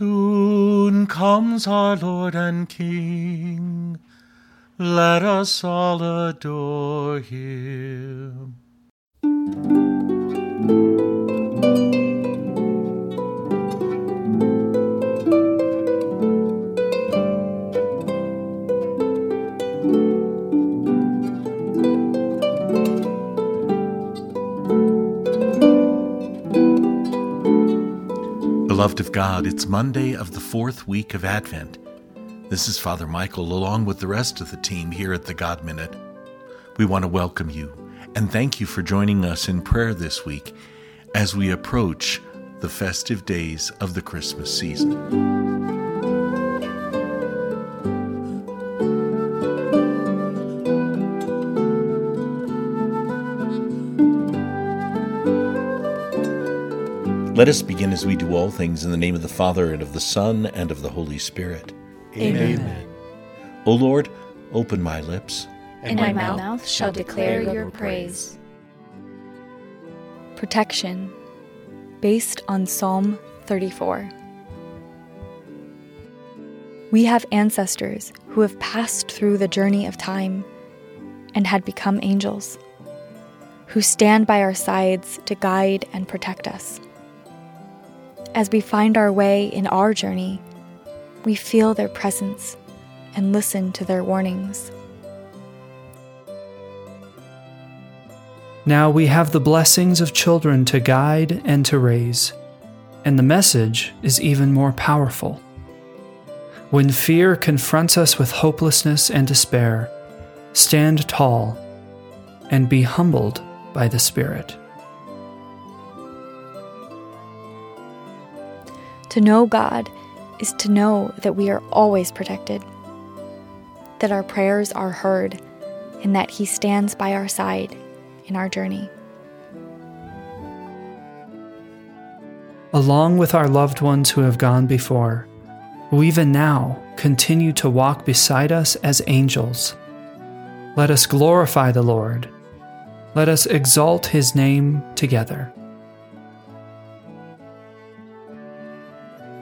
Soon comes our Lord and King. Let us all adore him. Beloved of God, it's Monday of the fourth week of Advent. This is Father Michael, along with the rest of the team here at the God Minute. We want to welcome you and thank you for joining us in prayer this week as we approach the festive days of the Christmas season. Let us begin as we do all things in the name of the Father, and of the Son, and of the Holy Spirit. Amen. Amen. O Lord, open my lips, and my mouth shall declare your praise. Protection, based on Psalm 34. We have ancestors who have passed through the journey of time and had become angels, who stand by our sides to guide and protect us. As we find our way in our journey, we feel their presence and listen to their warnings. Now we have the blessings of children to guide and to raise, and the message is even more powerful. When fear confronts us with hopelessness and despair, stand tall and be humbled by the Spirit. To know God is to know that we are always protected, that our prayers are heard, and that He stands by our side in our journey. Along with our loved ones who have gone before, who even now continue to walk beside us as angels, let us glorify the Lord. Let us exalt His name together.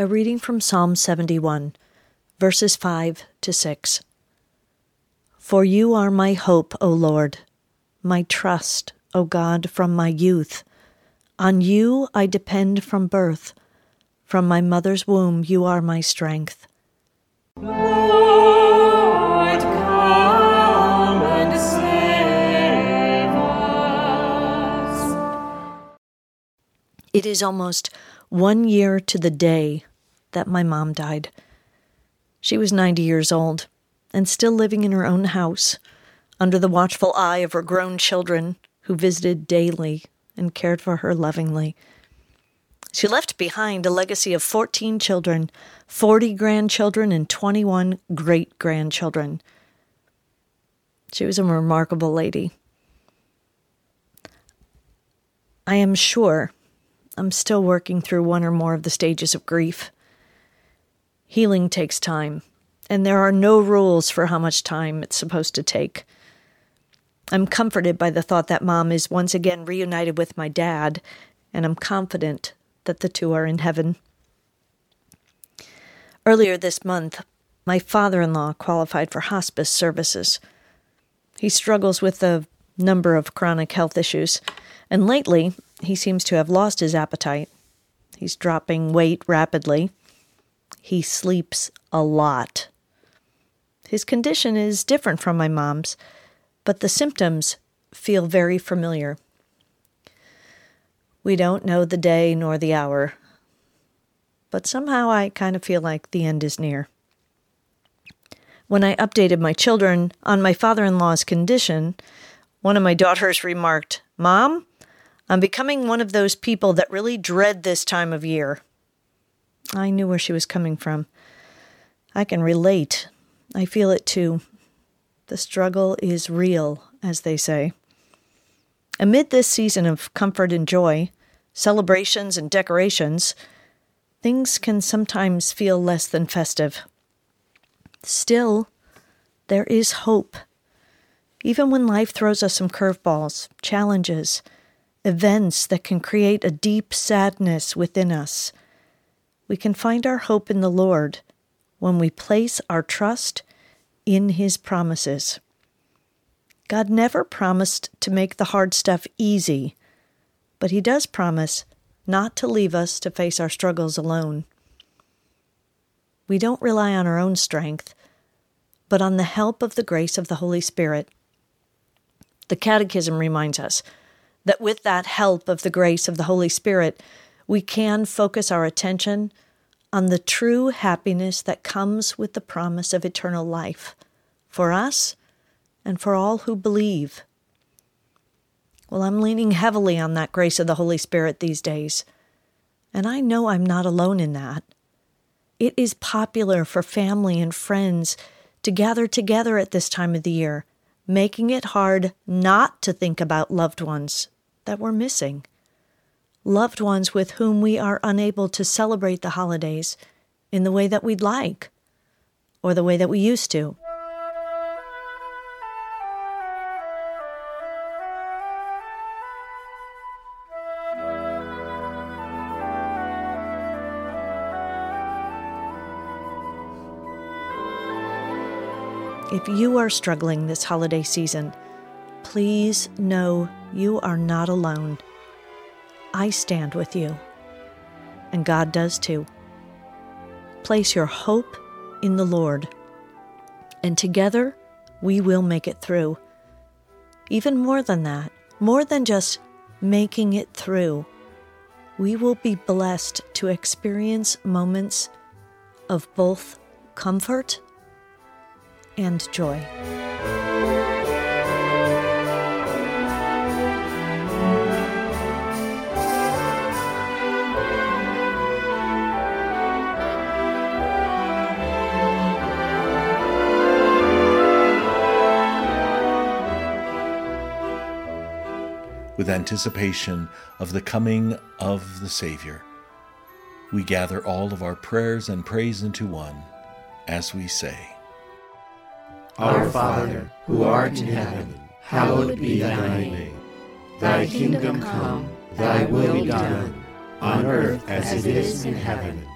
A reading from Psalm 71, verses 5 to 6. For you are my hope, O Lord, my trust, O God, from my youth. On you I depend from birth. From my mother's womb you are my strength. Lord, come and save us. It is almost one year to the day that my mom died. She was 90 years old and still living in her own house under the watchful eye of her grown children who visited daily and cared for her lovingly. She left behind a legacy of 14 children, 40 grandchildren, and 21 great grandchildren. She was a remarkable lady. I am sure I'm still working through one or more of the stages of grief. Healing takes time, and there are no rules for how much time it's supposed to take. I'm comforted by the thought that mom is once again reunited with my dad, and I'm confident that the two are in heaven. Earlier this month, my father in law qualified for hospice services. He struggles with a number of chronic health issues, and lately he seems to have lost his appetite. He's dropping weight rapidly, he sleeps a lot. His condition is different from my mom's, but the symptoms feel very familiar. We don't know the day nor the hour. but somehow I kind of feel like the end is near. When I updated my children on my father in law's condition, one of my daughters remarked, Mom, I'm becoming one of those people that really dread this time of year. I knew where she was coming from. I can relate. I feel it too. The struggle is real, as they say. Amid this season of comfort and joy, celebrations and decorations, things can sometimes feel less than festive. Still, there is hope. Even when life throws us some curveballs, challenges, events that can create a deep sadness within us, we can find our hope in the Lord when we place our trust in His promises. God never promised to make the hard stuff easy, but He does promise not to leave us to face our struggles alone. We don't rely on our own strength, but on the help of the grace of the Holy Spirit. The Catechism reminds us that with that help of the grace of the Holy Spirit, we can focus our attention on the true happiness that comes with the promise of eternal life for us and for all who believe. Well, I'm leaning heavily on that grace of the Holy Spirit these days, and I know I'm not alone in that. It is popular for family and friends to gather together at this time of the year, making it hard not to think about loved ones that we're missing loved ones with whom we are unable to celebrate the holidays in the way that we'd like or the way that we used to. If you are struggling this holiday season, please know you are not alone. I stand with you. And God does too. Place your hope in the Lord, and together we will make it through. Even more than that, more than just making it through, we will be blessed to experience moments of both comfort and joy. With anticipation of the coming of the Savior. We gather all of our prayers and praise into one as we say, Our Father, who art in heaven, hallowed be thy name. Thy kingdom come, thy will be done, on earth as it is in heaven.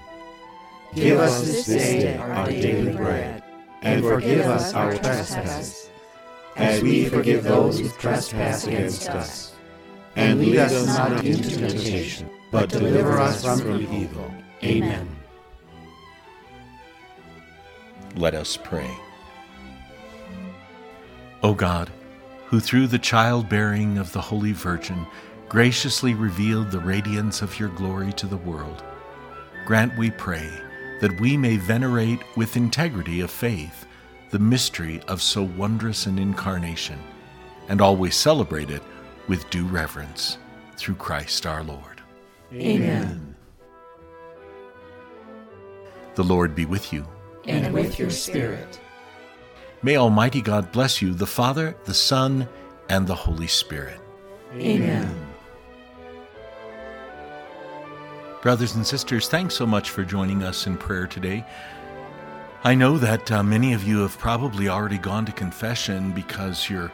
Give us this day our daily bread, and forgive us our trespasses, as we forgive those who trespass against us and lead us not into temptation, but deliver us from evil. Amen. Let us pray. O God, who through the childbearing of the Holy Virgin graciously revealed the radiance of your glory to the world, grant, we pray, that we may venerate with integrity of faith the mystery of so wondrous an incarnation, and always celebrate it with due reverence through Christ our Lord. Amen. The Lord be with you. And with your spirit. May Almighty God bless you, the Father, the Son, and the Holy Spirit. Amen. Brothers and sisters, thanks so much for joining us in prayer today. I know that uh, many of you have probably already gone to confession because your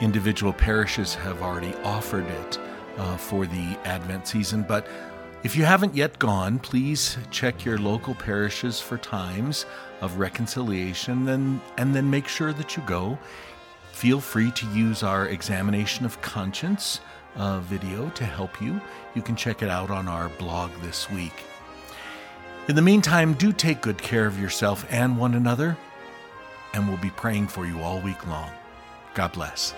individual parishes have already offered it uh, for the Advent season. But if you haven't yet gone, please check your local parishes for times of reconciliation and, and then make sure that you go. Feel free to use our examination of conscience uh, video to help you. You can check it out on our blog this week. In the meantime, do take good care of yourself and one another, and we'll be praying for you all week long. God bless.